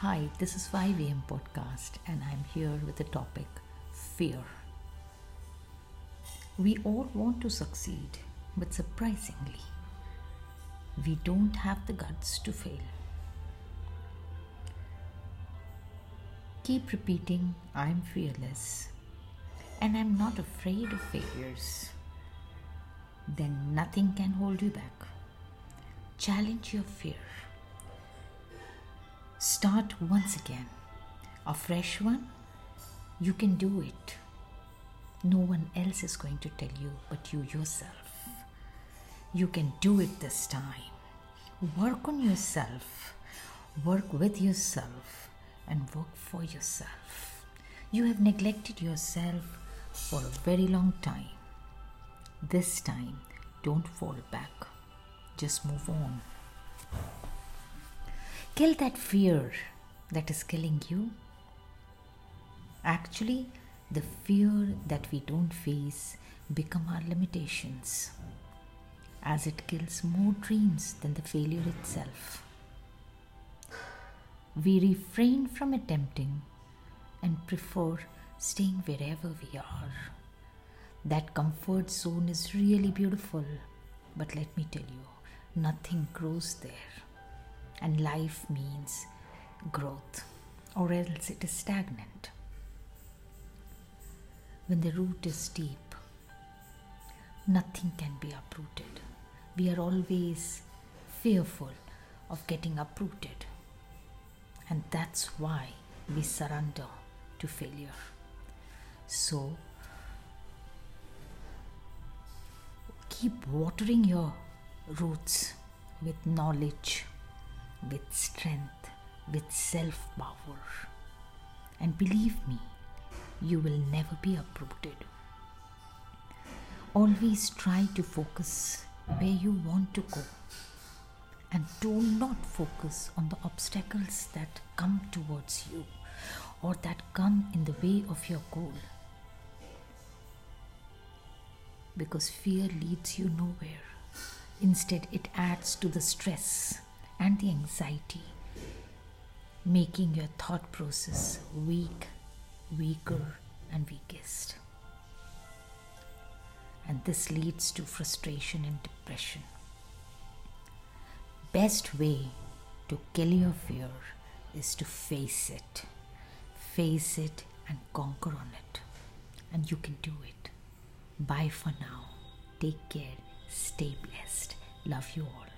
Hi, this is 5am podcast and I'm here with the topic fear. We all want to succeed, but surprisingly, we don't have the guts to fail. Keep repeating, I'm fearless and I'm not afraid of failures. Then nothing can hold you back. Challenge your fear. Start once again. A fresh one. You can do it. No one else is going to tell you but you yourself. You can do it this time. Work on yourself. Work with yourself and work for yourself. You have neglected yourself for a very long time. This time, don't fall back. Just move on. Kill that fear that is killing you. Actually, the fear that we don't face become our limitations as it kills more dreams than the failure itself. We refrain from attempting and prefer staying wherever we are. That comfort zone is really beautiful, but let me tell you, nothing grows there. And life means growth, or else it is stagnant. When the root is deep, nothing can be uprooted. We are always fearful of getting uprooted, and that's why we surrender to failure. So, keep watering your roots with knowledge, with strength, with self power. And believe me, you will never be uprooted. Always try to focus where you want to go and do not focus on the obstacles that come towards you or that come in the way of your goal. Because fear leads you nowhere. Instead, it adds to the stress and the anxiety, making your thought process weak, weaker, and weakest. And this leads to frustration and depression. Best way to kill your fear is to face it. Face it and conquer on it. And you can do it. Bye for now. Take care. Stay blessed. Love you all.